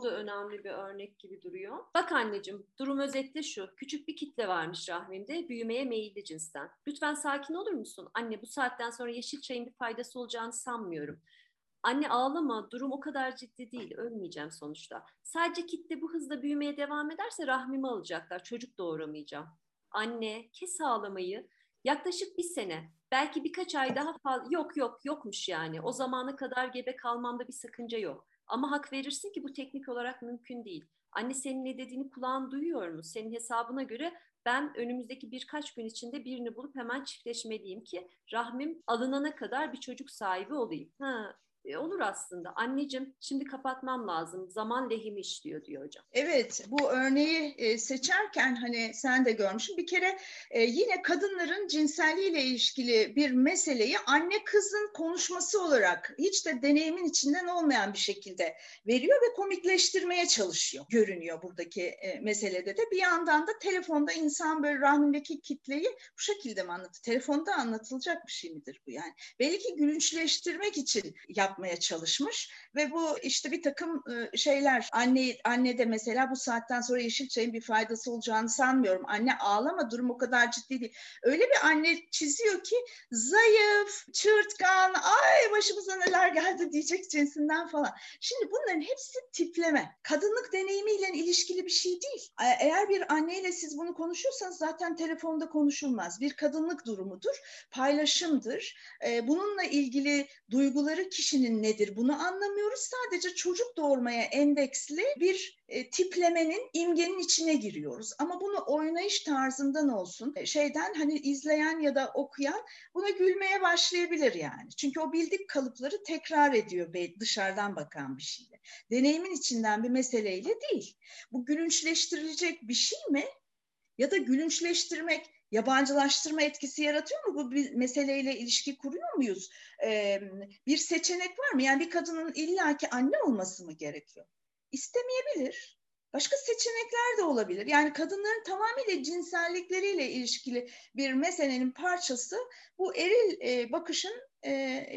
O da önemli bir örnek gibi duruyor. Bak anneciğim, durum özetle şu. Küçük bir kitle varmış rahmimde, büyümeye meyilli cinsten. Lütfen sakin olur musun? Anne bu saatten sonra yeşil çayın bir faydası olacağını sanmıyorum. Anne ağlama, durum o kadar ciddi değil, ölmeyeceğim sonuçta. Sadece kitle bu hızla büyümeye devam ederse rahmimi alacaklar, çocuk doğuramayacağım. Anne, kes ağlamayı. Yaklaşık bir sene, belki birkaç ay daha fazla, yok yok yokmuş yani. O zamana kadar gebe kalmamda bir sakınca yok. Ama hak verirsin ki bu teknik olarak mümkün değil. Anne senin ne dediğini kulağın duyuyor mu? Senin hesabına göre ben önümüzdeki birkaç gün içinde birini bulup hemen çiftleşmeliyim ki rahmim alınana kadar bir çocuk sahibi olayım. Ha, e, olur aslında. Anneciğim şimdi kapatmam lazım. Zaman lehimi işliyor diyor hocam. Evet bu örneği e, seçerken hani sen de görmüşsün. Bir kere e, yine kadınların cinselliğiyle ilişkili bir meseleyi anne kızın konuşması olarak hiç de deneyimin içinden olmayan bir şekilde veriyor ve komikleştirmeye çalışıyor. Görünüyor buradaki meselede de. Bir yandan da telefonda insan böyle rahmindeki kitleyi bu şekilde mi anlatır? Telefonda anlatılacak bir şey midir bu yani? Belki gülünçleştirmek için yap yapmaya çalışmış ve bu işte bir takım şeyler anne anne de mesela bu saatten sonra yeşil çayın bir faydası olacağını sanmıyorum. Anne ağlama durum o kadar ciddi değil. Öyle bir anne çiziyor ki zayıf, çırtkan, ay başımıza neler geldi diyecek cinsinden falan. Şimdi bunların hepsi tipleme. Kadınlık deneyimiyle ilişkili bir şey değil. Eğer bir anneyle siz bunu konuşuyorsanız zaten telefonda konuşulmaz. Bir kadınlık durumudur, paylaşımdır. Bununla ilgili duyguları kişinin kişinin nedir bunu anlamıyoruz. Sadece çocuk doğurmaya endeksli bir e, tiplemenin, imgenin içine giriyoruz. Ama bunu oynayış tarzından olsun, e, şeyden hani izleyen ya da okuyan buna gülmeye başlayabilir yani. Çünkü o bildik kalıpları tekrar ediyor dışarıdan bakan bir şeyle. Deneyimin içinden bir meseleyle değil. Bu gülünçleştirilecek bir şey mi? Ya da gülünçleştirmek yabancılaştırma etkisi yaratıyor mu? Bu bir meseleyle ilişki kuruyor muyuz? Ee, bir seçenek var mı? Yani bir kadının illaki anne olması mı gerekiyor? İstemeyebilir. Başka seçenekler de olabilir. Yani kadınların tamamıyla cinsellikleriyle ilişkili bir meselenin parçası bu eril e, bakışın e,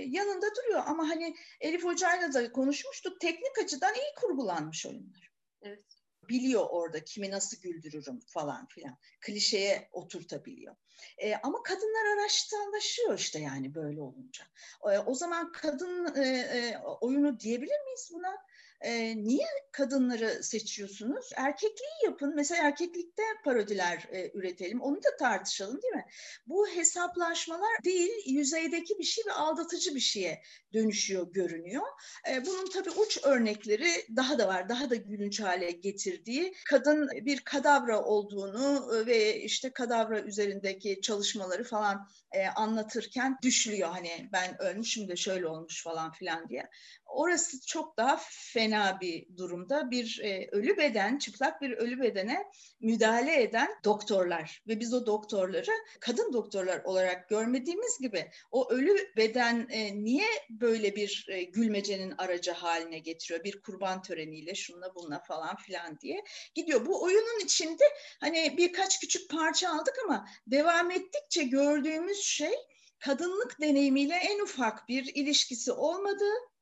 yanında duruyor. Ama hani Elif Hoca'yla da konuşmuştuk. Teknik açıdan iyi kurgulanmış oyunlar. Evet biliyor orada kimi nasıl güldürürüm falan filan. Klişeye oturtabiliyor. E, ama kadınlar araçsallaşıyor işte yani böyle olunca. E, o zaman kadın e, e, oyunu diyebilir miyiz buna? E, niye kadınları seçiyorsunuz? Erkekliği yapın. Mesela erkeklikte parodiler e, üretelim. Onu da tartışalım değil mi? Bu hesaplaşmalar değil, yüzeydeki bir şey ve aldatıcı bir şeye dönüşüyor, görünüyor. E, bunun tabii uç örnekleri daha da var. Daha da gülünç hale getirdiği kadın bir kadavra olduğunu ve işte kadavra üzerindeki çalışmaları falan e, anlatırken düşlüyor. Hani ben ölmüşüm de şöyle olmuş falan filan diye. Orası çok daha fena bir durumda. Bir e, ölü beden, çıplak bir ölü bedene müdahale eden doktorlar ve biz o doktorları kadın doktorlar olarak görmediğimiz gibi o ölü beden e, niye böyle bir e, gülmecenin aracı haline getiriyor? Bir kurban töreniyle şunla bununla falan filan diye gidiyor. Bu oyunun içinde hani birkaç küçük parça aldık ama devam ettikçe gördüğümüz şey kadınlık deneyimiyle en ufak bir ilişkisi olmadığı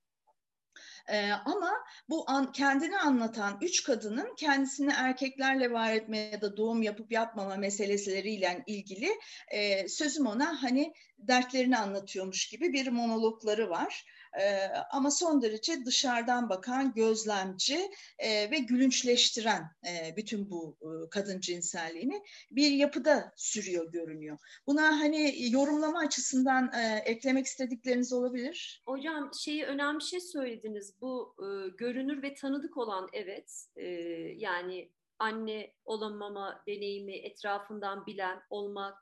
ee, ama bu an, kendini anlatan üç kadının kendisini erkeklerle var etme ya da doğum yapıp yapmama meseleleriyle ilgili e, sözüm ona hani dertlerini anlatıyormuş gibi bir monologları var. E, ama son derece dışarıdan bakan, gözlemci e, ve gülünçleştiren e, bütün bu e, kadın cinselliğini bir yapıda sürüyor görünüyor. Buna hani yorumlama açısından eklemek istedikleriniz olabilir. Hocam şeyi önemli şey söylediniz. Bu görünür ve tanıdık olan evet yani anne olamama deneyimi etrafından bilen olmak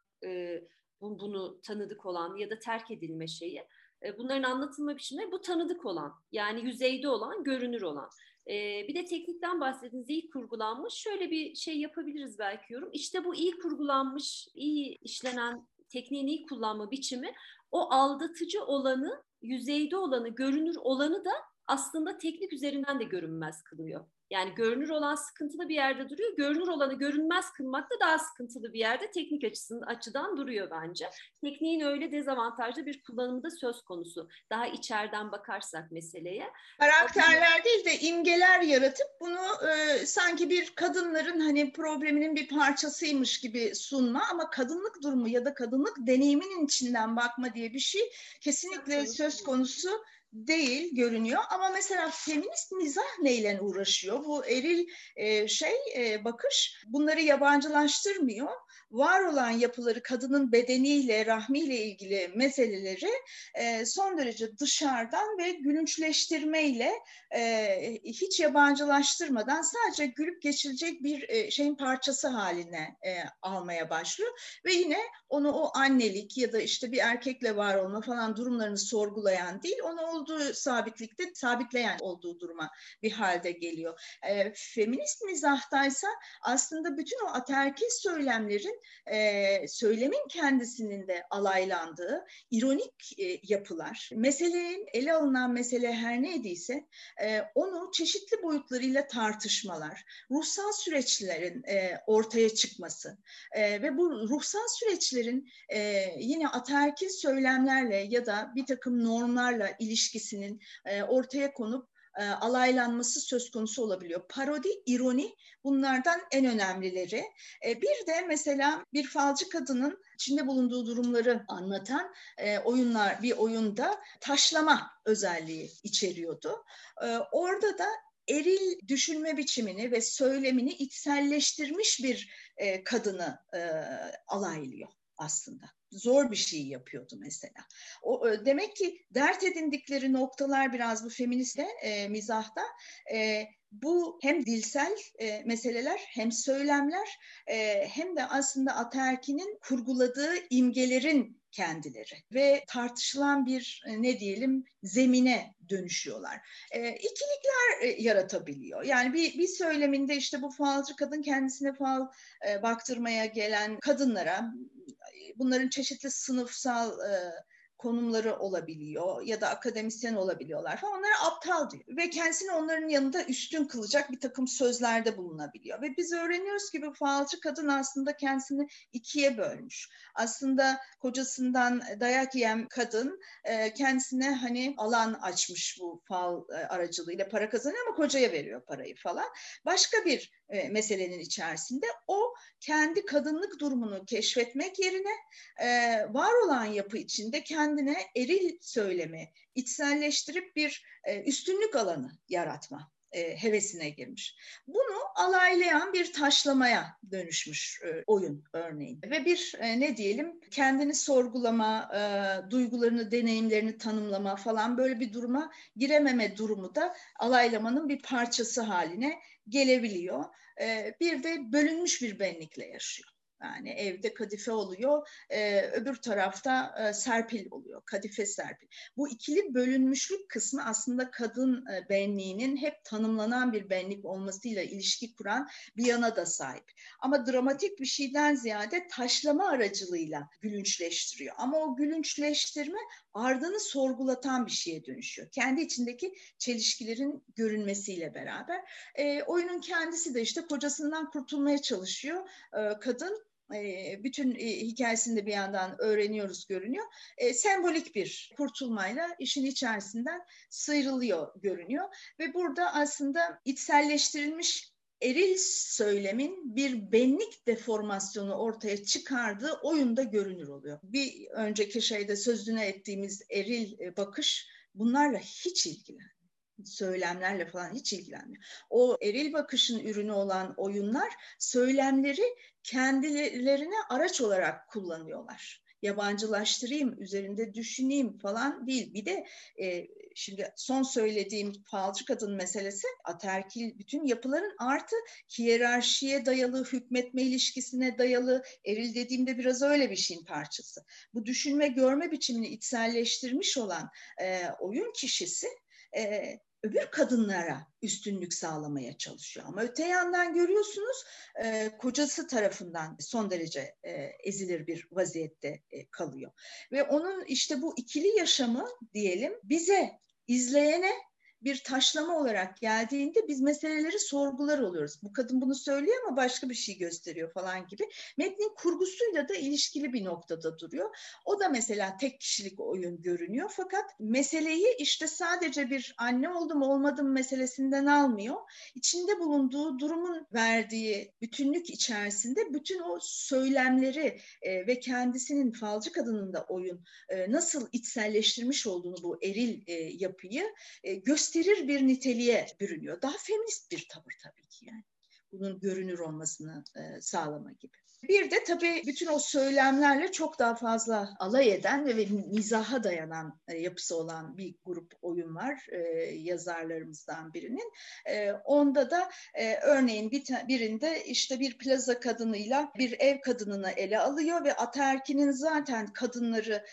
bunu tanıdık olan ya da terk edilme şeyi e, bunların anlatılma biçimleri bu tanıdık olan yani yüzeyde olan görünür olan. E, bir de teknikten bahsettiniz iyi kurgulanmış şöyle bir şey yapabiliriz belki yorum. İşte bu iyi kurgulanmış iyi işlenen tekniğin iyi kullanma biçimi o aldatıcı olanı yüzeyde olanı görünür olanı da aslında teknik üzerinden de görünmez kılıyor. Yani görünür olan sıkıntılı bir yerde duruyor. Görünür olanı görünmez kılmak da daha sıkıntılı bir yerde teknik açısından açıdan duruyor bence. Tekniğin öyle dezavantajlı bir kullanımı da söz konusu. Daha içeriden bakarsak meseleye. Karakterler değil de imgeler yaratıp bunu e, sanki bir kadınların hani probleminin bir parçasıymış gibi sunma ama kadınlık durumu ya da kadınlık deneyiminin içinden bakma diye bir şey kesinlikle söz konusu değil görünüyor ama mesela feminist mizah neyle uğraşıyor? Bu eril e, şey e, bakış bunları yabancılaştırmıyor var olan yapıları kadının bedeniyle, rahmiyle ilgili meseleleri e, son derece dışarıdan ve gülünçleştirmeyle e, hiç yabancılaştırmadan sadece gülüp geçilecek bir e, şeyin parçası haline e, almaya başlıyor. Ve yine onu o annelik ya da işte bir erkekle var olma falan durumlarını sorgulayan değil, onu olduğu sabitlikte sabitleyen olduğu duruma bir halde geliyor. E, feminist mizahtaysa aslında bütün o aterkil söylemlerin e, söylemin kendisinin de alaylandığı ironik e, yapılar, meselenin ele alınan mesele her neydiyse e, onu çeşitli boyutlarıyla tartışmalar, ruhsal süreçlerin e, ortaya çıkması e, ve bu ruhsal süreçlerin e, yine ataerkil söylemlerle ya da bir takım normlarla ilişkisinin e, ortaya konup e, alaylanması söz konusu olabiliyor. Parodi, ironi bunlardan en önemlileri. E, bir de mesela bir falcı kadının içinde bulunduğu durumları anlatan e, oyunlar bir oyunda taşlama özelliği içeriyordu. Orada da eril düşünme biçimini ve söylemini içselleştirmiş bir kadını alaylıyor aslında zor bir şey yapıyordu mesela. O demek ki dert edindikleri noktalar biraz bu feministe e, mizahta e, bu hem dilsel e, meseleler hem söylemler e, hem de aslında ataerkinin kurguladığı imgelerin kendileri ve tartışılan bir e, ne diyelim zemine dönüşüyorlar. E, ikilikler e, yaratabiliyor. Yani bir, bir söyleminde işte bu falcı kadın kendisine fal e, baktırmaya gelen kadınlara bunların çeşitli sınıfsal e, konumları olabiliyor ya da akademisyen olabiliyorlar falan. Onlara aptal diyor ve kendisini onların yanında üstün kılacak bir takım sözlerde bulunabiliyor. Ve biz öğreniyoruz ki bu falcı kadın aslında kendisini ikiye bölmüş. Aslında kocasından dayak yiyen kadın e, kendisine hani alan açmış bu fal e, aracılığıyla para kazanıyor ama kocaya veriyor parayı falan. Başka bir e, meselenin içerisinde o kendi kadınlık durumunu keşfetmek yerine var olan yapı içinde kendine eril söylemi içselleştirip bir üstünlük alanı yaratma e, hevesine girmiş. Bunu alaylayan bir taşlamaya dönüşmüş e, oyun örneğin. Ve bir e, ne diyelim kendini sorgulama, e, duygularını, deneyimlerini tanımlama falan böyle bir duruma girememe durumu da alaylamanın bir parçası haline gelebiliyor. E, bir de bölünmüş bir benlikle yaşıyor. Yani evde kadife oluyor, e, öbür tarafta e, serpil oluyor, kadife serpil. Bu ikili bölünmüşlük kısmı aslında kadın e, benliğinin hep tanımlanan bir benlik olmasıyla ilişki kuran bir yana da sahip. Ama dramatik bir şeyden ziyade taşlama aracılığıyla gülünçleştiriyor. Ama o gülünçleştirme ardını sorgulatan bir şeye dönüşüyor. Kendi içindeki çelişkilerin görünmesiyle beraber. E, oyunun kendisi de işte kocasından kurtulmaya çalışıyor e, kadın bütün hikayesini de bir yandan öğreniyoruz görünüyor. E, sembolik bir kurtulmayla işin içerisinden sıyrılıyor görünüyor ve burada aslında içselleştirilmiş eril söylemin bir benlik deformasyonu ortaya çıkardığı oyunda görünür oluyor. Bir önceki şeyde sözüne ettiğimiz eril bakış bunlarla hiç ilgilenmiyor söylemlerle falan hiç ilgilenmiyor. O eril bakışın ürünü olan oyunlar söylemleri kendilerine araç olarak kullanıyorlar. Yabancılaştırayım, üzerinde düşüneyim falan değil. Bir de e, şimdi son söylediğim falcı kadın meselesi aterkil bütün yapıların artı hiyerarşiye dayalı, hükmetme ilişkisine dayalı, eril dediğimde biraz öyle bir şeyin parçası. Bu düşünme görme biçimini içselleştirmiş olan e, oyun kişisi e, öbür kadınlara üstünlük sağlamaya çalışıyor. Ama öte yandan görüyorsunuz e, kocası tarafından son derece e, ezilir bir vaziyette e, kalıyor. Ve onun işte bu ikili yaşamı diyelim bize izleyene bir taşlama olarak geldiğinde biz meseleleri sorgular oluyoruz. Bu kadın bunu söylüyor ama başka bir şey gösteriyor falan gibi. Metnin kurgusuyla da ilişkili bir noktada duruyor. O da mesela tek kişilik oyun görünüyor. Fakat meseleyi işte sadece bir anne oldum olmadım meselesinden almıyor. İçinde bulunduğu durumun verdiği bütünlük içerisinde bütün o söylemleri e, ve kendisinin falcı kadının da oyun e, nasıl içselleştirmiş olduğunu bu eril e, yapıyı e, gösterir bir niteliğe bürünüyor. Daha feminist bir tavır tabii ki yani. Bunun görünür olmasını sağlama gibi. Bir de tabii bütün o söylemlerle çok daha fazla alay eden ve mizaha dayanan e, yapısı olan bir grup oyun var e, yazarlarımızdan birinin. E, onda da örneğin bir birinde işte bir plaza kadınıyla bir ev kadınını ele alıyor ve ataerkinin zaten kadınları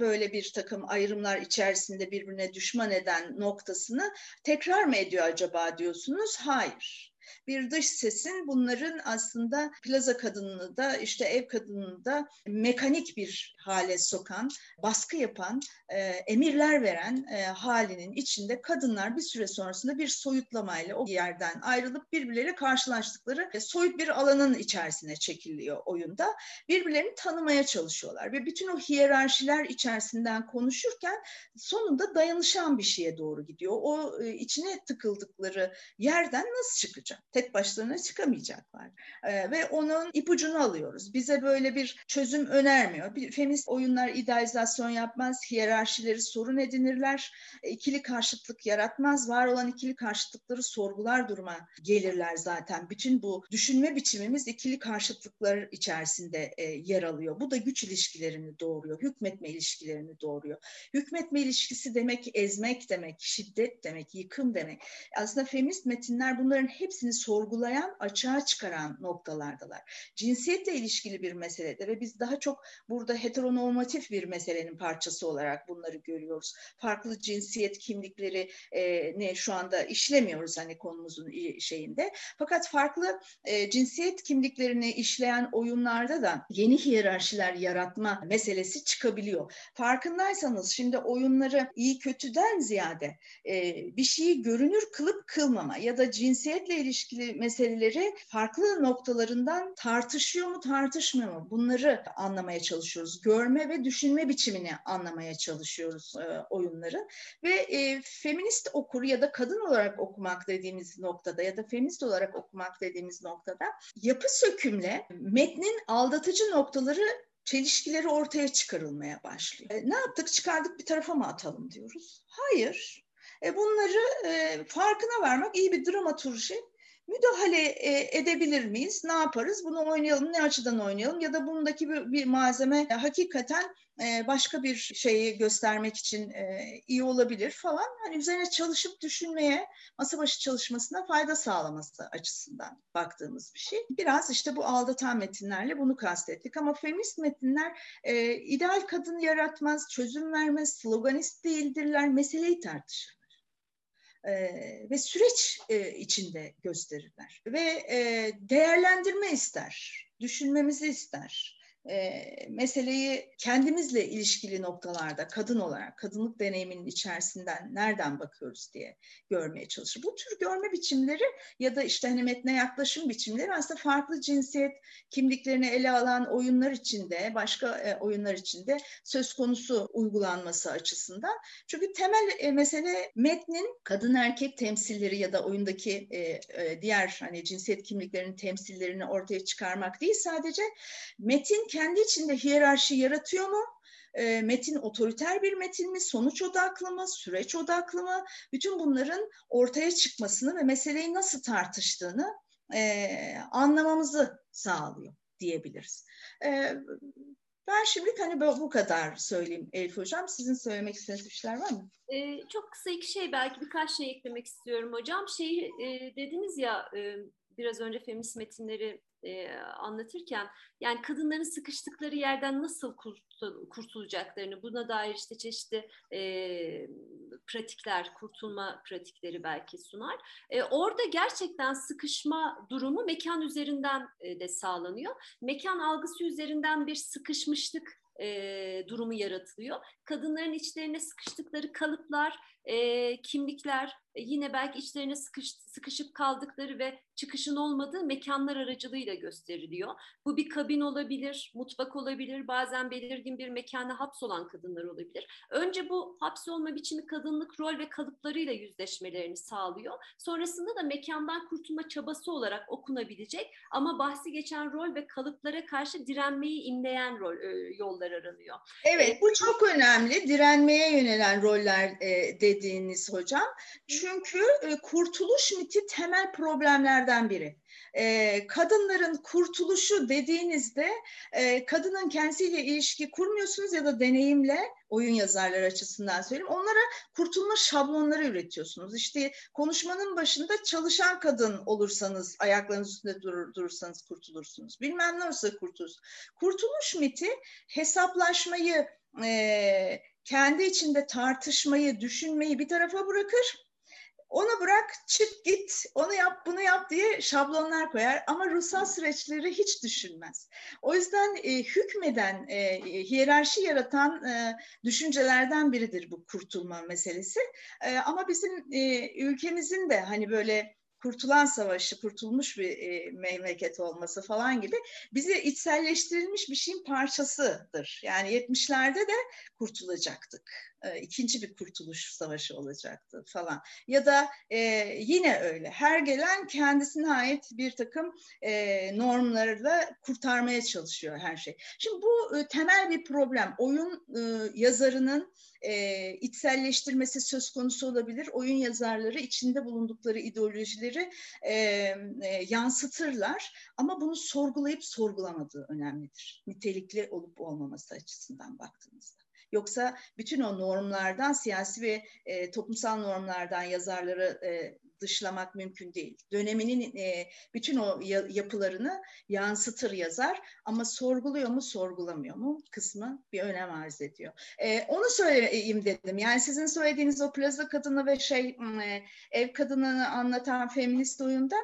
böyle bir takım ayrımlar içerisinde birbirine düşman eden noktasını tekrar mı ediyor acaba diyorsunuz? Hayır bir dış sesin bunların aslında plaza kadınını da işte ev kadınını da mekanik bir hale sokan, baskı yapan, e, emirler veren e, halinin içinde kadınlar bir süre sonrasında bir soyutlamayla o yerden ayrılıp birbirleriyle karşılaştıkları e, soyut bir alanın içerisine çekiliyor oyunda. Birbirlerini tanımaya çalışıyorlar ve bütün o hiyerarşiler içerisinden konuşurken sonunda dayanışan bir şeye doğru gidiyor. O e, içine tıkıldıkları yerden nasıl çıkacak? Tek başlarına çıkamayacaklar. E, ve onun ipucunu alıyoruz. Bize böyle bir çözüm önermiyor. Bir, feminist oyunlar idealizasyon yapmaz, hiyerarşileri sorun edinirler, e, ikili karşıtlık yaratmaz, var olan ikili karşıtlıkları sorgular duruma gelirler zaten. Bütün bu düşünme biçimimiz ikili karşıtlıklar içerisinde e, yer alıyor. Bu da güç ilişkilerini doğuruyor, hükmetme ilişkilerini doğuruyor. Hükmetme ilişkisi demek ezmek demek, şiddet demek, yıkım demek. Aslında feminist metinler bunların hepsini sorgulayan, açığa çıkaran noktalardalar. Cinsiyetle ilişkili bir meselede ve biz daha çok burada heteronormatif bir meselenin parçası olarak bunları görüyoruz. Farklı cinsiyet kimlikleri e, ne şu anda işlemiyoruz hani konumuzun şeyinde. Fakat farklı e, cinsiyet kimliklerini işleyen oyunlarda da yeni hiyerarşiler yaratma meselesi çıkabiliyor. Farkındaysanız şimdi oyunları iyi kötüden ziyade e, bir şeyi görünür kılıp kılmama ya da cinsiyetle ilişkili ilişkili meseleleri farklı noktalarından tartışıyor mu tartışmıyor mu bunları anlamaya çalışıyoruz. Görme ve düşünme biçimini anlamaya çalışıyoruz e, oyunları ve e, feminist okur ya da kadın olarak okumak dediğimiz noktada ya da feminist olarak okumak dediğimiz noktada yapı sökümle metnin aldatıcı noktaları çelişkileri ortaya çıkarılmaya başlıyor. E, ne yaptık? Çıkardık bir tarafa mı atalım diyoruz? Hayır. E bunları e, farkına varmak iyi bir dramaturji müdahale e, edebilir miyiz? Ne yaparız? Bunu oynayalım, ne açıdan oynayalım? Ya da bundaki bir, bir malzeme hakikaten e, başka bir şeyi göstermek için e, iyi olabilir falan. Hani üzerine çalışıp düşünmeye, masa başı çalışmasına fayda sağlaması açısından baktığımız bir şey. Biraz işte bu aldatan metinlerle bunu kastettik. Ama feminist metinler ideal kadın yaratmaz, çözüm vermez, sloganist değildirler, meseleyi tartışır ve süreç içinde gösterirler. Ve değerlendirme ister, düşünmemizi ister e, meseleyi kendimizle ilişkili noktalarda kadın olarak, kadınlık deneyiminin içerisinden nereden bakıyoruz diye görmeye çalışır. Bu tür görme biçimleri ya da işte hani metne yaklaşım biçimleri aslında farklı cinsiyet kimliklerini ele alan oyunlar içinde, başka e, oyunlar içinde söz konusu uygulanması açısından. Çünkü temel e, mesele metnin kadın erkek temsilleri ya da oyundaki e, e, diğer hani cinsiyet kimliklerinin temsillerini ortaya çıkarmak değil sadece metin kendi içinde hiyerarşi yaratıyor mu? E, metin otoriter bir metin mi, sonuç odaklı mı, süreç odaklı mı? Bütün bunların ortaya çıkmasını ve meseleyi nasıl tartıştığını e, anlamamızı sağlıyor diyebiliriz. E, ben şimdi hani bu kadar söyleyeyim Elif Hocam. Sizin söylemek istediğiniz bir şeyler var mı? Ee, çok kısa iki şey belki birkaç şey eklemek istiyorum hocam. Şey e, dediniz ya e, biraz önce feminist metinleri e, anlatırken yani kadınların sıkıştıkları yerden nasıl kurtulacaklarını buna dair işte çeşitli e, pratikler, kurtulma pratikleri belki sunar. E, orada gerçekten sıkışma durumu mekan üzerinden e, de sağlanıyor. Mekan algısı üzerinden bir sıkışmışlık e, durumu yaratılıyor. Kadınların içlerine sıkıştıkları kalıplar, e, kimlikler, e, yine belki içlerine sıkış, sıkışıp kaldıkları ve çıkışın olmadığı mekanlar aracılığıyla gösteriliyor. Bu bir kabin olabilir, mutfak olabilir, bazen belirgin bir mekana hapsolan kadınlar olabilir. Önce bu hapsolma biçimi kadınlık rol ve kalıplarıyla yüzleşmelerini sağlıyor. Sonrasında da mekandan kurtulma çabası olarak okunabilecek ama bahsi geçen rol ve kalıplara karşı direnmeyi imleyen rol, e, yollar aranıyor. Evet, bu çok önemli. Direnmeye yönelen roller e, dediğiniz hocam. Çünkü e, kurtuluş miti temel problemlerden biri. E, kadınların kurtuluşu dediğinizde e, kadının kendisiyle ilişki kurmuyorsunuz ya da deneyimle oyun yazarlar açısından söyleyeyim. Onlara kurtulma şablonları üretiyorsunuz. İşte konuşmanın başında çalışan kadın olursanız, ayaklarınız üstünde durur, durursanız kurtulursunuz. Bilmem ne olursa kurtulursunuz. Kurtuluş miti hesaplaşmayı, e, kendi içinde tartışmayı, düşünmeyi bir tarafa bırakır. Onu bırak, çık git, onu yap, bunu yap diye şablonlar koyar ama ruhsal süreçleri hiç düşünmez. O yüzden e, hükmeden, e, hiyerarşi yaratan e, düşüncelerden biridir bu kurtulma meselesi. E, ama bizim e, ülkemizin de hani böyle Kurtulan Savaşı, kurtulmuş bir e, memleket olması falan gibi bizi içselleştirilmiş bir şeyin parçasıdır. Yani 70'lerde de kurtulacaktık. E, ikinci bir kurtuluş savaşı olacaktı falan. Ya da e, yine öyle. Her gelen kendisine ait bir takım e, normlarla kurtarmaya çalışıyor her şey. Şimdi bu e, temel bir problem. Oyun e, yazarının e, içselleştirmesi söz konusu olabilir. Oyun yazarları içinde bulundukları ideolojileri e, e, yansıtırlar ama bunu sorgulayıp sorgulamadığı önemlidir. Nitelikli olup olmaması açısından baktığımızda. Yoksa bütün o normlardan, siyasi ve e, toplumsal normlardan yazarları e, dışlamak mümkün değil. Döneminin e, bütün o yapılarını yansıtır yazar ama sorguluyor mu, sorgulamıyor mu kısmı bir önem arz ediyor. E, onu söyleyeyim dedim. Yani sizin söylediğiniz o plaza kadını ve şey e, ev kadınını anlatan feminist oyunda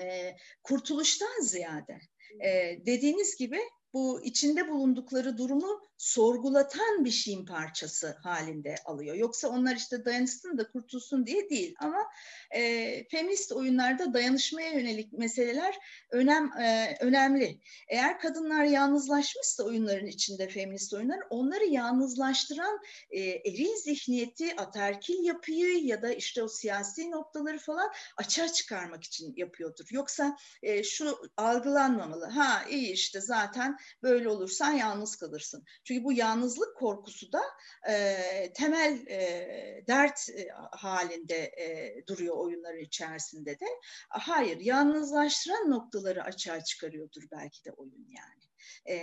e, kurtuluştan ziyade e, dediğiniz gibi bu içinde bulundukları durumu sorgulatan bir şeyin parçası halinde alıyor. Yoksa onlar işte dayanışsın da kurtulsun diye değil. Ama e, feminist oyunlarda dayanışmaya yönelik meseleler önem e, önemli. Eğer kadınlar yalnızlaşmışsa oyunların içinde feminist oyunlar, onları yalnızlaştıran e, eril zihniyeti, aterkil yapıyı ya da işte o siyasi noktaları falan açığa çıkarmak için yapıyordur. Yoksa e, şu algılanmamalı. Ha iyi işte zaten böyle olursan yalnız kalırsın. Çünkü bu yalnızlık korkusu da e, temel e, dert e, halinde e, duruyor oyunların içerisinde de. Hayır, yalnızlaştıran noktaları açığa çıkarıyordur belki de oyun yani. E,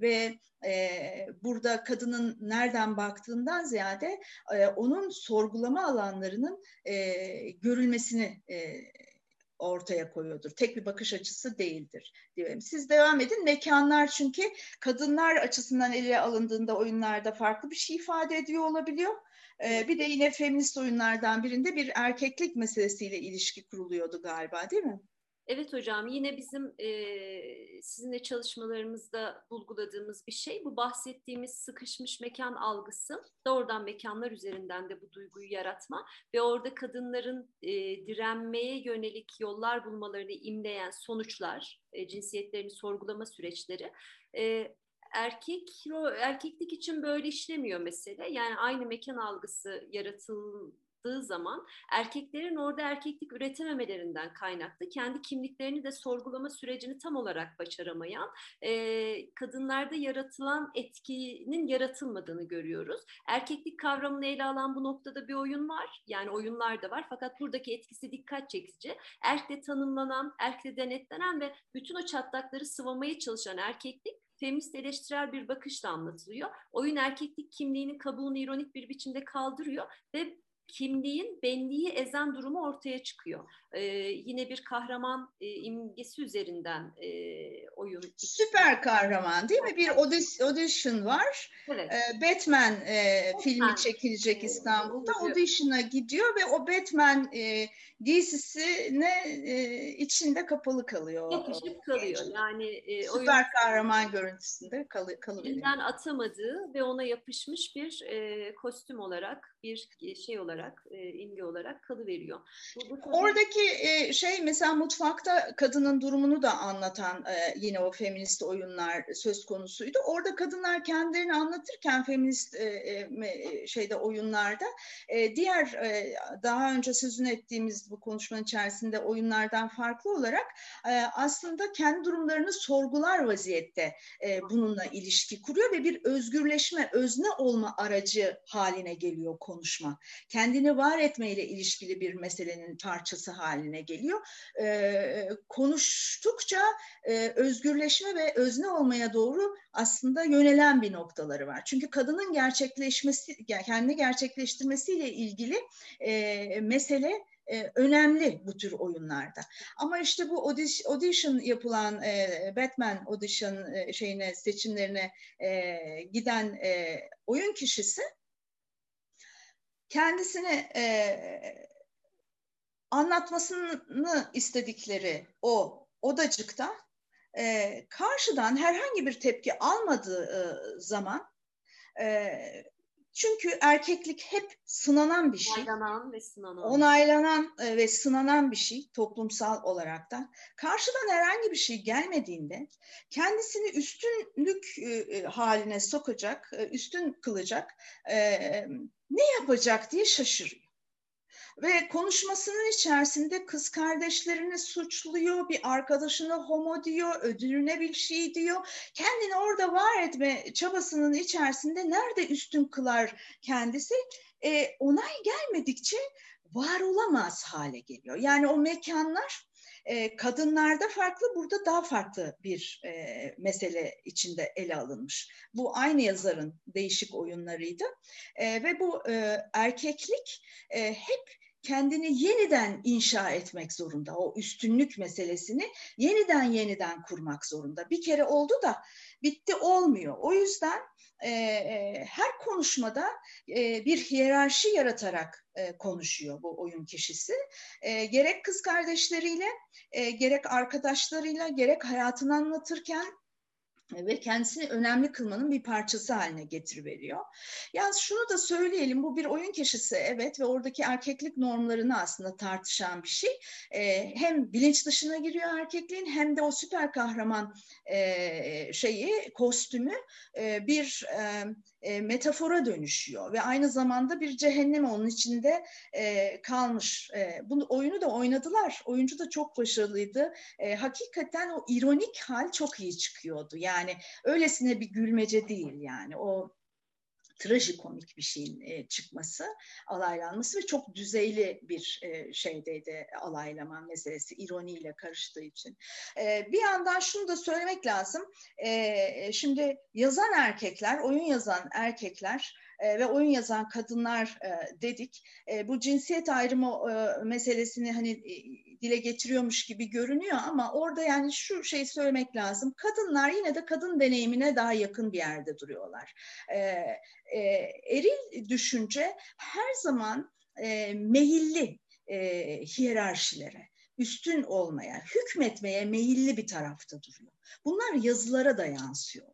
ve e, burada kadının nereden baktığından ziyade e, onun sorgulama alanlarının e, görülmesini e, ortaya koyuyordur. Tek bir bakış açısı değildir diyorum. Siz devam edin. Mekanlar çünkü kadınlar açısından ele alındığında oyunlarda farklı bir şey ifade ediyor olabiliyor. Ee, bir de yine feminist oyunlardan birinde bir erkeklik meselesiyle ilişki kuruluyordu galiba değil mi? Evet hocam yine bizim e, sizinle çalışmalarımızda bulguladığımız bir şey bu bahsettiğimiz sıkışmış mekan algısı. Doğrudan mekanlar üzerinden de bu duyguyu yaratma ve orada kadınların e, direnmeye yönelik yollar bulmalarını imleyen sonuçlar e, cinsiyetlerini sorgulama süreçleri e, erkek erkeklik için böyle işlemiyor mesele. Yani aynı mekan algısı yaratıl yaptığı zaman erkeklerin orada erkeklik üretememelerinden kaynaklı kendi kimliklerini de sorgulama sürecini tam olarak başaramayan e, kadınlarda yaratılan etkinin yaratılmadığını görüyoruz. Erkeklik kavramını ele alan bu noktada bir oyun var. Yani oyunlar da var fakat buradaki etkisi dikkat çekici. Erkle tanımlanan, erkle denetlenen ve bütün o çatlakları sıvamaya çalışan erkeklik feminist eleştirel bir bakışla anlatılıyor. Oyun erkeklik kimliğinin kabuğunu ironik bir biçimde kaldırıyor ve kimliğin benliği ezen durumu ortaya çıkıyor. Ee, yine bir kahraman e, imgesi üzerinden e, oyun. Süper kahraman değil mi? Bir audition var. Evet. Ee, Batman e, filmi çekilecek İstanbul'da. Audition'a gidiyor ve o Batman e, giysisine e, içinde kapalı kalıyor. Yapışıp kalıyor. Yani e, süper oyun, kahraman görüntüsünde kalı, kalıveriyor. Atamadığı ve ona yapışmış bir e, kostüm olarak, bir şey olarak, e, imge olarak kalıveriyor. Bu, bu. Oradaki e, şey mesela mutfakta kadının durumunu da anlatan e, yine o feminist oyunlar söz konusuydu. Orada kadınlar kendilerini anlatırken feminist e, e, şeyde oyunlarda e, diğer e, daha önce sözünü ettiğimiz bu konuşmanın içerisinde oyunlardan farklı olarak e, aslında kendi durumlarını sorgular vaziyette e, bununla ilişki kuruyor ve bir özgürleşme, özne olma aracı haline geliyor konuşma. Kendini var etmeyle ilişkili bir meselenin parçası haline geliyor. E, konuştukça e, özgürleşme ve özne olmaya doğru aslında yönelen bir noktaları var. Çünkü kadının gerçekleşmesi, kendini gerçekleştirmesiyle ilgili e, mesele e, önemli bu tür oyunlarda. Ama işte bu audition yapılan e, Batman audition e, şeyine seçimlerine giden oyun kişisi kendisini e, anlatmasını istedikleri o odacıkta e, karşıdan herhangi bir tepki almadığı e, zaman e, çünkü erkeklik hep sınanan bir şey. Onaylanan ve sınanan. Onaylanan e, ve sınanan bir şey toplumsal olarak da. Karşıdan herhangi bir şey gelmediğinde kendisini üstünlük e, e, haline sokacak, üstün kılacak, ne yapacak diye şaşırıyor. Ve konuşmasının içerisinde kız kardeşlerini suçluyor, bir arkadaşına homo diyor, ödülüne bir şey diyor. Kendini orada var etme çabasının içerisinde nerede üstün kılar kendisi? E, onay gelmedikçe var olamaz hale geliyor. Yani o mekanlar e, kadınlarda farklı, burada daha farklı bir e, mesele içinde ele alınmış. Bu aynı yazarın değişik oyunlarıydı e, ve bu e, erkeklik e, hep kendini yeniden inşa etmek zorunda. O üstünlük meselesini yeniden yeniden kurmak zorunda. Bir kere oldu da bitti olmuyor. O yüzden e, e, her konuşmada e, bir hiyerarşi yaratarak e, konuşuyor bu oyun kişisi. E, gerek kız kardeşleriyle, e, gerek arkadaşlarıyla, gerek hayatını anlatırken ve kendisini önemli kılmanın bir parçası haline getiriveriyor. Yalnız şunu da söyleyelim, bu bir oyun keşisi evet ve oradaki erkeklik normlarını aslında tartışan bir şey. Ee, hem bilinç dışına giriyor erkekliğin hem de o süper kahraman e, şeyi, kostümü e, bir e, e, metafora dönüşüyor ve aynı zamanda bir cehennem onun içinde e, kalmış. E, bunu oyunu da oynadılar. Oyuncu da çok başarılıydı. E, hakikaten o ironik hal çok iyi çıkıyordu. Yani öylesine bir gülmece değil yani. O trajikomik bir şeyin e, çıkması, alaylanması ve çok düzeyli bir e, şeydeydi alaylama meselesi ironiyle karıştığı için. E, bir yandan şunu da söylemek lazım. E, şimdi yazan erkekler, oyun yazan erkekler e, ve oyun yazan kadınlar e, dedik. E, bu cinsiyet ayrımı meselesini hani dile getiriyormuş gibi görünüyor ama orada yani şu şeyi söylemek lazım. Kadınlar yine de kadın deneyimine daha yakın bir yerde duruyorlar. E, e, eril düşünce her zaman e, meyilli e, hiyerarşilere üstün olmaya, hükmetmeye meyilli bir tarafta duruyor. Bunlar yazılara da yansıyor.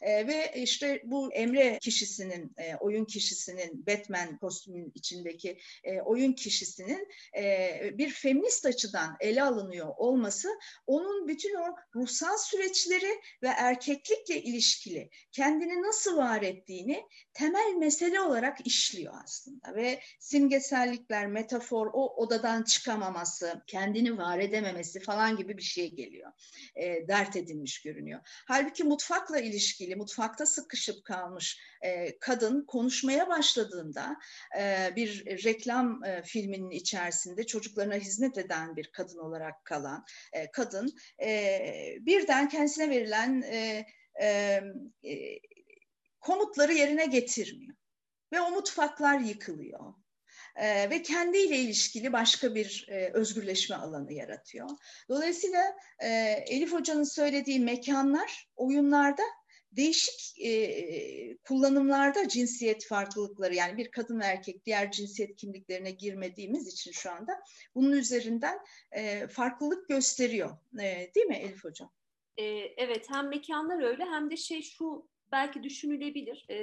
E, ve işte bu Emre kişisinin, e, oyun kişisinin, Batman kostümün içindeki e, oyun kişisinin e, bir feminist açıdan ele alınıyor olması onun bütün o ruhsal süreçleri ve erkeklikle ilişkili kendini nasıl var ettiğini temel mesele olarak işliyor aslında ve simgesellikler, metafor, o odadan çıkamaması, kendini var edememesi falan gibi bir şey geliyor. E, dert edilmiş görünüyor. Halbuki mutfakla ilişkili mutfakta sıkışıp kalmış e, kadın konuşmaya başladığında e, bir reklam e, filminin içerisinde çocuklarına hizmet eden bir kadın olarak kalan e, kadın e, birden kendisine verilen e, e, e, komutları yerine getirmiyor ve o mutfaklar yıkılıyor. e, ve kendiyle ilişkili başka bir e, özgürleşme alanı yaratıyor. Dolayısıyla e, Elif Hoca'nın söylediği mekanlar oyunlarda değişik e, kullanımlarda cinsiyet farklılıkları yani bir kadın erkek diğer cinsiyet kimliklerine girmediğimiz için şu anda bunun üzerinden e, farklılık gösteriyor. E, değil mi Elif Hocam? E, evet hem mekanlar öyle hem de şey şu belki düşünülebilir. E,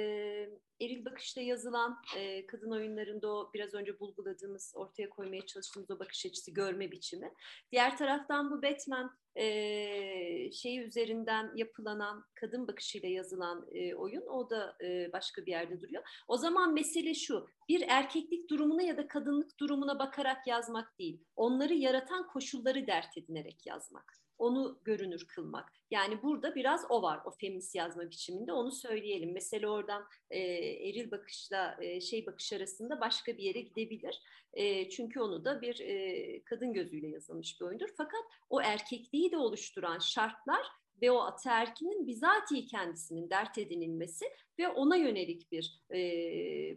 eril bakışla yazılan e, kadın oyunlarında o biraz önce bulguladığımız, ortaya koymaya çalıştığımız o bakış açısı, görme biçimi. Diğer taraftan bu Batman e, şeyi üzerinden yapılanan kadın bakışıyla yazılan e, oyun o da e, başka bir yerde duruyor. O zaman mesele şu, bir erkeklik durumuna ya da kadınlık durumuna bakarak yazmak değil, onları yaratan koşulları dert edinerek yazmak onu görünür kılmak. Yani burada biraz o var o feminist yazma biçiminde onu söyleyelim. Mesela oradan e, eril bakışla e, şey bakış arasında başka bir yere gidebilir. E, çünkü onu da bir e, kadın gözüyle yazılmış bir oyundur. Fakat o erkekliği de oluşturan şartlar ve o ataerkinin bizatihi kendisinin dert edinilmesi ve ona yönelik bir e,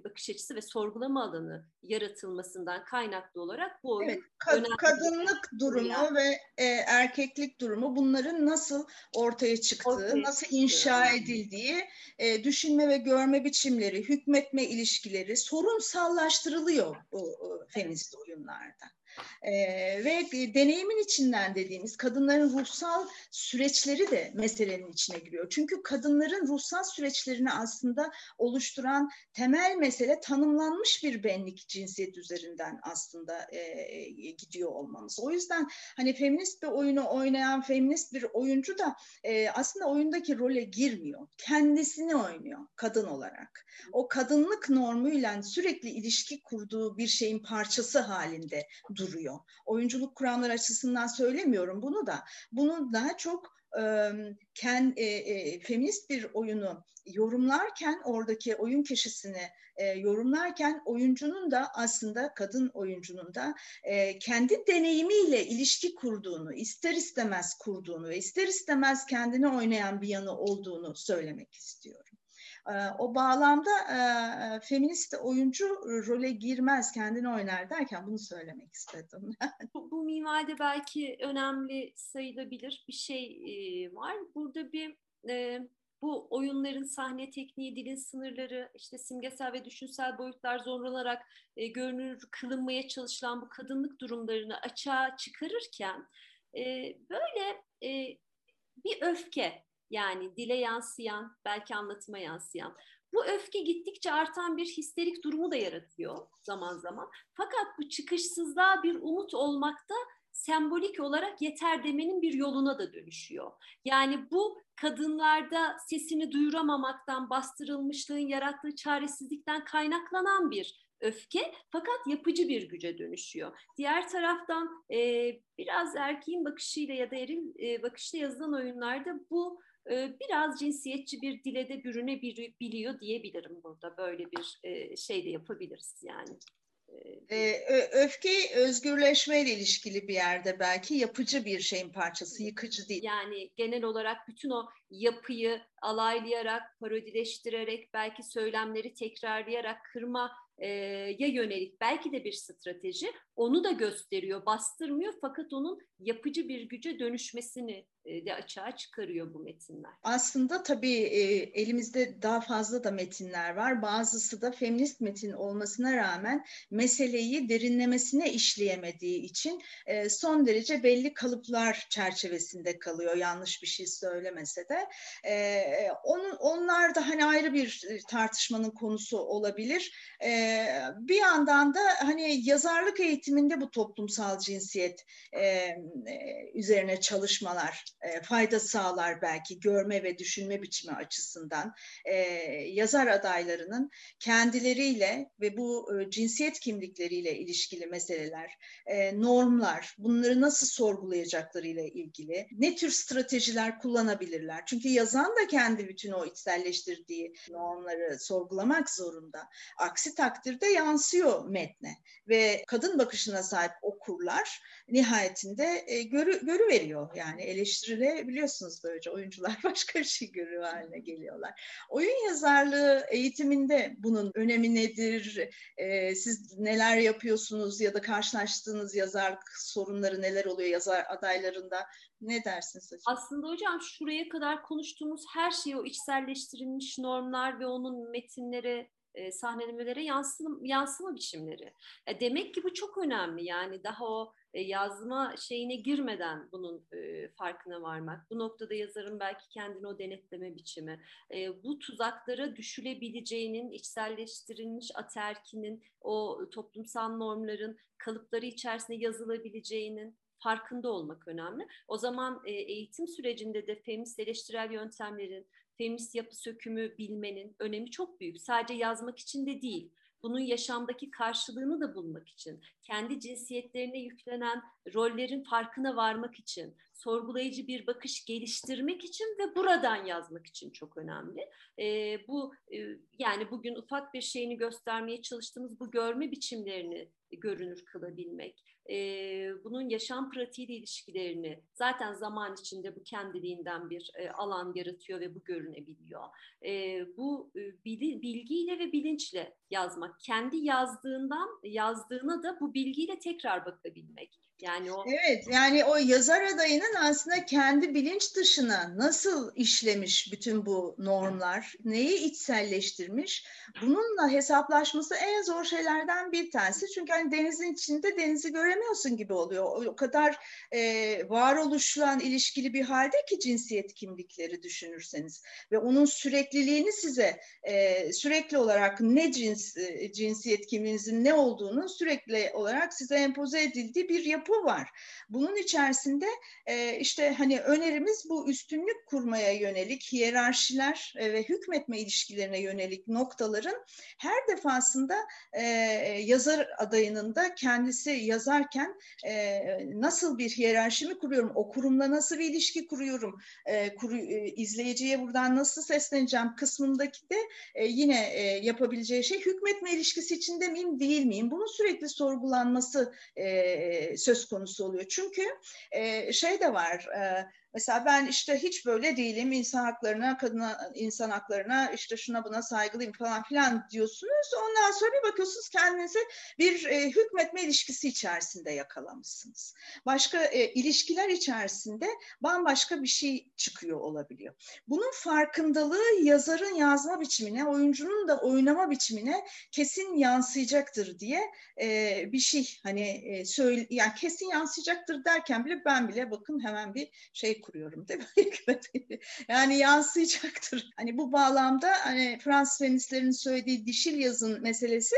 bakış açısı ve sorgulama alanı yaratılmasından kaynaklı olarak bu oyun evet, kad- kadınlık durumu yani. ve e, erkeklik durumu bunların nasıl ortaya çıktığı, ortaya nasıl inşa çıkıyor. edildiği, e, düşünme ve görme biçimleri, hükmetme ilişkileri sorunsallaştırılıyor bu e, feminist oyunlarda. E, ve deneyimin içinden dediğimiz kadınların ruhsal süreçleri de meselenin içine giriyor. Çünkü kadınların ruhsal süreçlerini aslında oluşturan temel mesele tanımlanmış bir benlik cinsiyet üzerinden aslında e, gidiyor olmamız. O yüzden hani feminist bir oyunu oynayan feminist bir oyuncu da e, aslında oyundaki role girmiyor. Kendisini oynuyor kadın olarak. O kadınlık normuyla sürekli ilişki kurduğu bir şeyin parçası halinde duruyor. Oyunculuk kuramları açısından söylemiyorum bunu da. Bunu daha çok e, ken, e, e, feminist bir oyunu yorumlarken oradaki oyun kişisini e, yorumlarken oyuncunun da aslında kadın oyuncunun da e, kendi deneyimiyle ilişki kurduğunu, ister istemez kurduğunu ve ister istemez kendini oynayan bir yanı olduğunu söylemek istiyorum. Ee, o bağlamda e, feminist oyuncu role girmez, kendini oynar derken bunu söylemek istedim. bu, bu minvalde belki önemli sayılabilir bir şey e, var. Burada bir e, bu oyunların sahne tekniği, dilin sınırları, işte simgesel ve düşünsel boyutlar zorlanarak e, görünür kılınmaya çalışılan bu kadınlık durumlarını açığa çıkarırken e, böyle e, bir öfke yani dile yansıyan, belki anlatıma yansıyan. Bu öfke gittikçe artan bir histerik durumu da yaratıyor zaman zaman. Fakat bu çıkışsızlığa bir umut olmakta sembolik olarak yeter demenin bir yoluna da dönüşüyor. Yani bu kadınlarda sesini duyuramamaktan, bastırılmışlığın yarattığı çaresizlikten kaynaklanan bir öfke fakat yapıcı bir güce dönüşüyor. Diğer taraftan e, biraz erkeğin bakışıyla ya da eril e, bakışla yazılan oyunlarda bu biraz cinsiyetçi bir dile de bürünebiliyor diyebilirim burada. Böyle bir şey de yapabiliriz yani. Öfke özgürleşmeyle ilişkili bir yerde belki yapıcı bir şeyin parçası, yıkıcı değil. Yani genel olarak bütün o yapıyı alaylayarak, parodileştirerek, belki söylemleri tekrarlayarak kırma ya yönelik belki de bir strateji onu da gösteriyor, bastırmıyor fakat onun yapıcı bir güce dönüşmesini de açığa çıkarıyor bu metinler. Aslında tabii e, elimizde daha fazla da metinler var. Bazısı da feminist metin olmasına rağmen meseleyi derinlemesine işleyemediği için e, son derece belli kalıplar çerçevesinde kalıyor. Yanlış bir şey söylemese de. Onlar da hani ayrı bir tartışmanın konusu olabilir. Bir yandan da hani yazarlık eğitiminde bu toplumsal cinsiyet üzerine çalışmalar e, fayda sağlar belki görme ve düşünme biçimi açısından e, yazar adaylarının kendileriyle ve bu e, cinsiyet kimlikleriyle ilişkili meseleler, e, normlar, bunları nasıl sorgulayacaklarıyla ilgili ne tür stratejiler kullanabilirler? Çünkü yazan da kendi bütün o içselleştirdiği normları sorgulamak zorunda. Aksi takdirde yansıyor metne ve kadın bakışına sahip okurlar nihayetinde e, görü, görü veriyor yani eleştirilebiliyorsunuz böylece oyuncular başka bir şey görüyor haline geliyorlar. Oyun yazarlığı eğitiminde bunun önemi nedir? E, siz neler yapıyorsunuz ya da karşılaştığınız yazarlık sorunları neler oluyor yazar adaylarında? Ne dersiniz hocam? Aslında hocam şuraya kadar konuştuğumuz her şey o içselleştirilmiş normlar ve onun metinlere e, sahnelemelere yansıma, yansıma biçimleri. E, demek ki bu çok önemli yani daha o e, yazma şeyine girmeden bunun e, farkına varmak. Bu noktada yazarın belki kendini o denetleme biçimi. E, bu tuzaklara düşülebileceğinin, içselleştirilmiş aterkinin, o toplumsal normların kalıpları içerisinde yazılabileceğinin farkında olmak önemli. O zaman e, eğitim sürecinde de feminist eleştirel yöntemlerin, feminist yapı sökümü bilmenin önemi çok büyük. Sadece yazmak için de değil bunun yaşamdaki karşılığını da bulmak için, kendi cinsiyetlerine yüklenen rollerin farkına varmak için, sorgulayıcı bir bakış geliştirmek için ve buradan yazmak için çok önemli. E, bu e, yani bugün ufak bir şeyini göstermeye çalıştığımız bu görme biçimlerini görünür kılabilmek, e, bunun yaşam pratiğiyle ilişkilerini zaten zaman içinde bu kendiliğinden bir e, alan yaratıyor ve bu görünebiliyor. E, bu e, bilgiyle ve bilinçle yazmak, kendi yazdığından yazdığına da bu bilgiyle tekrar bakabilmek. Yani o Evet, yani o yazar adayının aslında kendi bilinç dışına nasıl işlemiş bütün bu normlar, neyi içselleştirmiş, bununla hesaplaşması en zor şeylerden bir tanesi. Çünkü hani denizin içinde denizi göremiyorsun gibi oluyor. O kadar e, varoluşla ilişkili bir halde ki cinsiyet kimlikleri düşünürseniz ve onun sürekliliğini size e, sürekli olarak ne cins e, cinsiyet kimliğinizin ne olduğunu sürekli olarak size empoze edildiği bir yapı yapı var. Bunun içerisinde e, işte hani önerimiz bu üstünlük kurmaya yönelik hiyerarşiler e, ve hükmetme ilişkilerine yönelik noktaların her defasında e, yazar adayının da kendisi yazarken e, nasıl bir hiyerarşimi kuruyorum, o kurumla nasıl bir ilişki kuruyorum, e, kuru, e, izleyiciye buradan nasıl sesleneceğim kısmındaki de e, yine e, yapabileceği şey hükmetme ilişkisi içinde miyim değil miyim? Bunun sürekli sorgulanması e, söz söz konusu oluyor. Çünkü e, şey de var, e, Mesela ben işte hiç böyle değilim insan haklarına, kadına insan haklarına işte şuna buna saygılıyım falan filan diyorsunuz. Ondan sonra bir bakıyorsunuz kendinizi bir e, hükmetme ilişkisi içerisinde yakalamışsınız. Başka e, ilişkiler içerisinde bambaşka bir şey çıkıyor olabiliyor. Bunun farkındalığı yazarın yazma biçimine, oyuncunun da oynama biçimine kesin yansıyacaktır diye e, bir şey hani e, söyle yani kesin yansıyacaktır derken bile ben bile bakın hemen bir şey kuruyorum değil mi? yani yansıyacaktır. Hani bu bağlamda hani Fransız feministlerin söylediği dişil yazın meselesi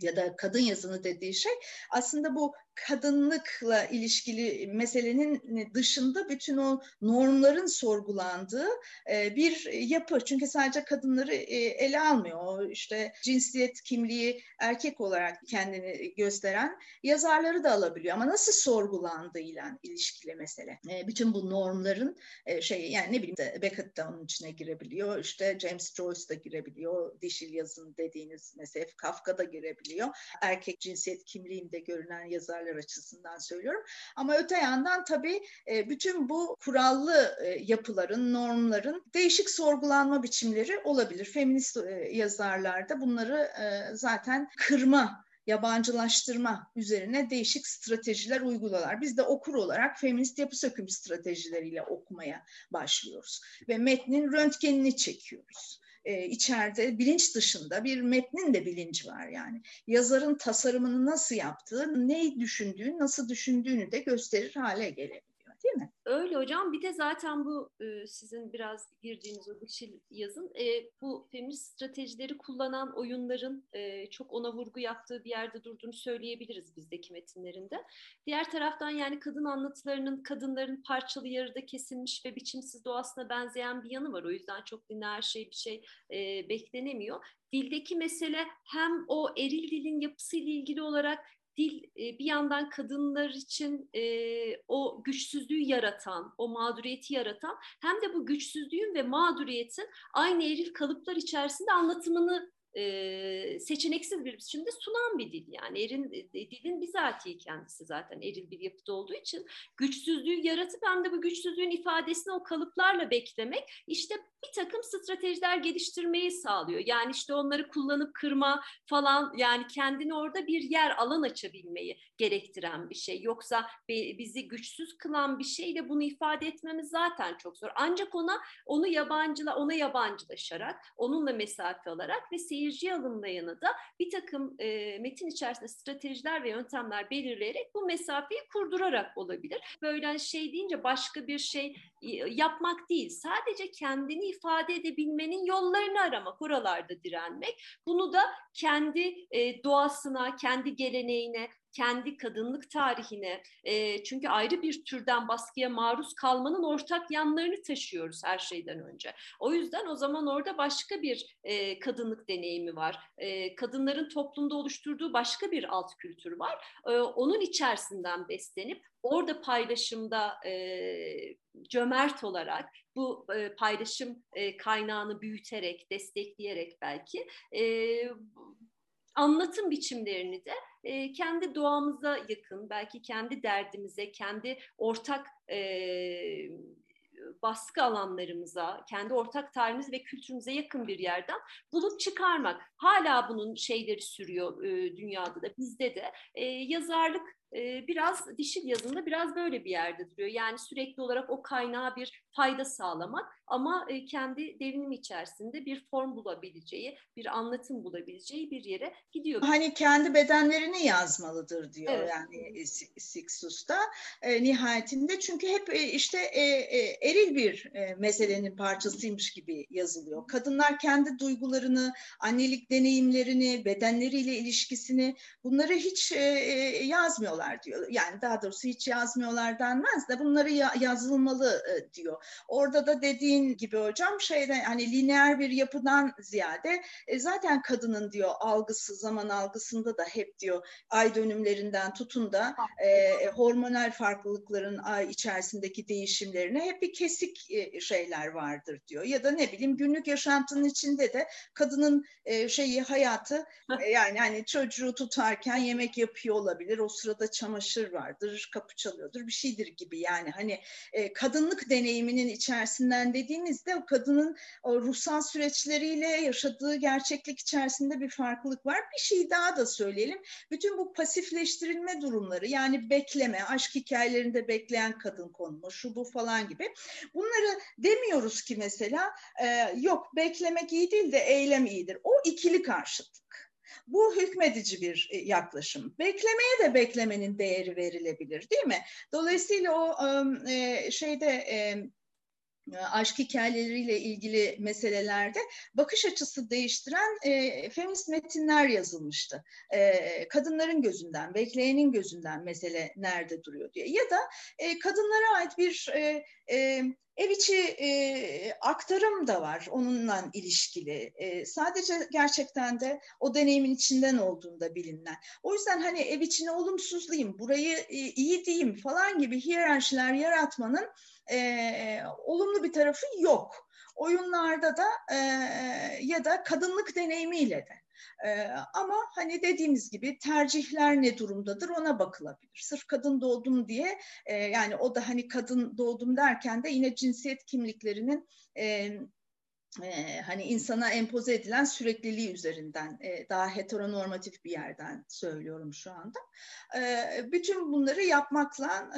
ya da kadın yazını dediği şey aslında bu kadınlıkla ilişkili meselenin dışında bütün o normların sorgulandığı e, bir yapı. Çünkü sadece kadınları e, ele almıyor. İşte cinsiyet kimliği erkek olarak kendini gösteren yazarları da alabiliyor. Ama nasıl sorgulandığıyla ilişkili mesele. E, bütün bu normların şey yani ne bileyim Beckett de onun içine girebiliyor. İşte James Joyce da girebiliyor. Dişil yazın dediğiniz mesela Kafka da girebiliyor. Erkek cinsiyet kimliğinde görünen yazar yazarlar açısından söylüyorum. Ama öte yandan tabii e, bütün bu kurallı e, yapıların, normların değişik sorgulanma biçimleri olabilir. Feminist e, yazarlarda bunları zaten kırma yabancılaştırma üzerine değişik stratejiler uyguluyorlar. Biz de okur olarak feminist yapı söküm stratejileriyle okumaya başlıyoruz ve metnin röntgenini çekiyoruz e, içeride bilinç dışında bir metnin de bilinci var yani. Yazarın tasarımını nasıl yaptığı, neyi düşündüğü, nasıl düşündüğünü de gösterir hale gelebilir değil mi? Öyle hocam. Bir de zaten bu e, sizin biraz girdiğiniz o dişil yazın e, bu feminist stratejileri kullanan oyunların e, çok ona vurgu yaptığı bir yerde durduğunu söyleyebiliriz bizdeki metinlerinde. Diğer taraftan yani kadın anlatılarının kadınların parçalı yarıda kesilmiş ve biçimsiz doğasına benzeyen bir yanı var. O yüzden çok dinler şey bir şey beklenemiyor. Dildeki mesele hem o eril dilin yapısıyla ilgili olarak dil e, bir yandan kadınlar için e, o güçsüzlüğü yaratan, o mağduriyeti yaratan hem de bu güçsüzlüğün ve mağduriyetin aynı eril kalıplar içerisinde anlatımını e, seçeneksiz bir biçimde sunan bir dil yani erin e, dilin bizatihi kendisi zaten eril bir yapıda olduğu için güçsüzlüğü yaratıp hem de bu güçsüzlüğün ifadesini o kalıplarla beklemek işte bir takım stratejiler geliştirmeyi sağlıyor. Yani işte onları kullanıp kırma falan yani kendini orada bir yer alan açabilmeyi gerektiren bir şey. Yoksa bizi güçsüz kılan bir şeyle bunu ifade etmemiz zaten çok zor. Ancak ona onu yabancıla ona yabancılaşarak, onunla mesafe alarak ve seyirci alımlayanı da bir takım e, metin içerisinde stratejiler ve yöntemler belirleyerek bu mesafeyi kurdurarak olabilir. Böyle şey deyince başka bir şey yapmak değil, sadece kendini ifade edebilmenin yollarını aramak, oralarda direnmek. Bunu da kendi e, doğasına, kendi geleneğine, kendi kadınlık tarihine e, çünkü ayrı bir türden baskıya maruz kalmanın ortak yanlarını taşıyoruz her şeyden önce. O yüzden o zaman orada başka bir e, kadınlık deneyimi var. E, kadınların toplumda oluşturduğu başka bir alt kültür var. E, onun içerisinden beslenip orada paylaşımda e, cömert olarak bu e, paylaşım e, kaynağını büyüterek, destekleyerek belki e, anlatım biçimlerini de e, kendi doğamıza yakın, belki kendi derdimize, kendi ortak e, baskı alanlarımıza, kendi ortak tarihimiz ve kültürümüze yakın bir yerden bulup çıkarmak. Hala bunun şeyleri sürüyor e, dünyada da, bizde de. E, yazarlık biraz dişil yazında biraz böyle bir yerde duruyor. Yani sürekli olarak o kaynağa bir fayda sağlamak ama kendi devrim içerisinde bir form bulabileceği, bir anlatım bulabileceği bir yere gidiyor. Hani kendi bedenlerini yazmalıdır diyor evet. yani Sixus'ta e, nihayetinde. Çünkü hep e, işte e, e, eril bir e, meselenin parçasıymış gibi yazılıyor. Kadınlar kendi duygularını, annelik deneyimlerini, bedenleriyle ilişkisini bunları hiç e, yazmıyorlar yazmıyorlar diyor. Yani daha doğrusu hiç yazmıyorlar denmez de bunları ya, yazılmalı e, diyor. Orada da dediğin gibi hocam şeyde hani lineer bir yapıdan ziyade e, zaten kadının diyor algısı zaman algısında da hep diyor ay dönümlerinden tutun da e, hormonal farklılıkların ay içerisindeki değişimlerine hep bir kesik e, şeyler vardır diyor. Ya da ne bileyim günlük yaşantının içinde de kadının e, şeyi hayatı e, yani hani çocuğu tutarken yemek yapıyor olabilir. O sırada çamaşır vardır, kapı çalıyordur bir şeydir gibi yani hani e, kadınlık deneyiminin içerisinden dediğimizde o kadının o ruhsal süreçleriyle yaşadığı gerçeklik içerisinde bir farklılık var. Bir şey daha da söyleyelim. Bütün bu pasifleştirilme durumları yani bekleme, aşk hikayelerinde bekleyen kadın konumu, şu bu falan gibi. Bunları demiyoruz ki mesela e, yok beklemek iyi değil de eylem iyidir. O ikili karşıtlık. Bu hükmedici bir e, yaklaşım. Beklemeye de beklemenin değeri verilebilir değil mi? Dolayısıyla o e, şeyde e, aşk hikayeleriyle ilgili meselelerde bakış açısı değiştiren e, feminist metinler yazılmıştı. E, kadınların gözünden, bekleyenin gözünden mesele nerede duruyor diye. Ya da e, kadınlara ait bir e, e, Ev içi e, aktarım da var onunla ilişkili. E, sadece gerçekten de o deneyimin içinden olduğunda bilinen. O yüzden hani ev içine olumsuzlayayım, burayı e, iyi diyeyim falan gibi hiyerarşiler yaratmanın e, olumlu bir tarafı yok. Oyunlarda da e, ya da kadınlık deneyimiyle de. Ee, ama hani dediğimiz gibi tercihler ne durumdadır ona bakılabilir. Sırf kadın doğdum diye e, yani o da hani kadın doğdum derken de yine cinsiyet kimliklerinin e, e, hani insana empoze edilen sürekliliği üzerinden daha heteronormatif bir yerden söylüyorum şu anda. Bütün bunları yapmakla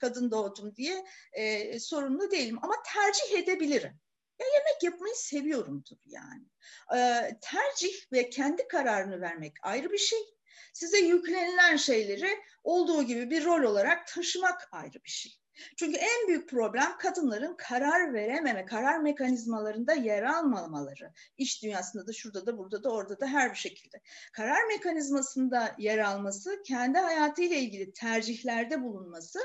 kadın doğdum diye sorumlu değilim ama tercih edebilirim. Ya yemek yapmayı seviyorumdur yani. Ee, tercih ve kendi kararını vermek ayrı bir şey. Size yüklenilen şeyleri olduğu gibi bir rol olarak taşımak ayrı bir şey. Çünkü en büyük problem kadınların karar verememe, karar mekanizmalarında yer almamaları. İş dünyasında da şurada da burada da orada da her bir şekilde. Karar mekanizmasında yer alması, kendi hayatıyla ilgili tercihlerde bulunması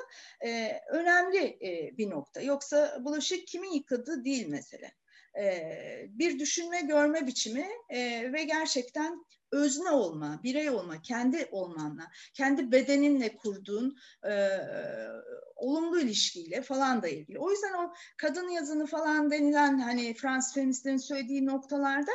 e, önemli e, bir nokta. Yoksa bulaşık kimin yıkadığı değil mesele. E, bir düşünme görme biçimi e, ve gerçekten özne olma, birey olma, kendi olmanla, kendi bedeninle kurduğun e, olumlu ilişkiyle falan da ilgili. O yüzden o kadın yazını falan denilen hani Fransız feministlerin söylediği noktalarda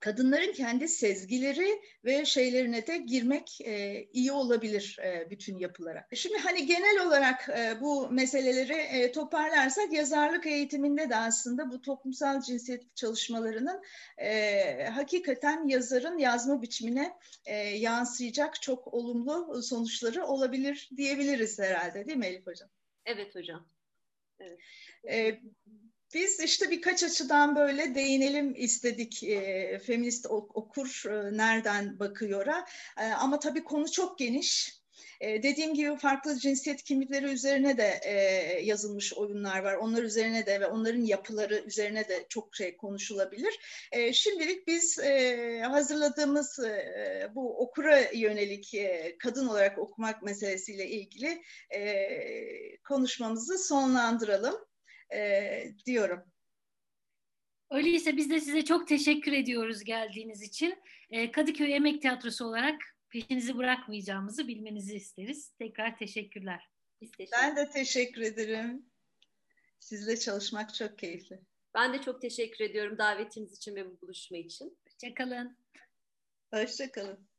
kadınların kendi sezgileri ve şeylerine de girmek e, iyi olabilir e, bütün yapılara. Şimdi hani genel olarak e, bu meseleleri e, toparlarsak yazarlık eğitiminde de aslında bu toplumsal cinsiyet çalışmalarının e, hakikaten yazarın yazma biçimine e, yansıyacak çok olumlu sonuçları olabilir diyebiliriz herhalde değil mi Elif Hocam? Evet hocam. Evet. E, biz işte birkaç açıdan böyle değinelim istedik e, feminist okur e, nereden bakıyor'a e, ama tabii konu çok geniş. E, dediğim gibi farklı cinsiyet kimlikleri üzerine de e, yazılmış oyunlar var. Onlar üzerine de ve onların yapıları üzerine de çok şey konuşulabilir. E, şimdilik biz e, hazırladığımız e, bu okura yönelik e, kadın olarak okumak meselesiyle ilgili e, konuşmamızı sonlandıralım e, diyorum. Öyleyse biz de size çok teşekkür ediyoruz geldiğiniz için. E, Kadıköy Emek Tiyatrosu olarak peşinizi bırakmayacağımızı bilmenizi isteriz. Tekrar teşekkürler. Biz teşekkür ben de teşekkür ederim. Sizle çalışmak çok keyifli. Ben de çok teşekkür ediyorum davetiniz için ve bu buluşma için. Hoşçakalın. Hoşçakalın.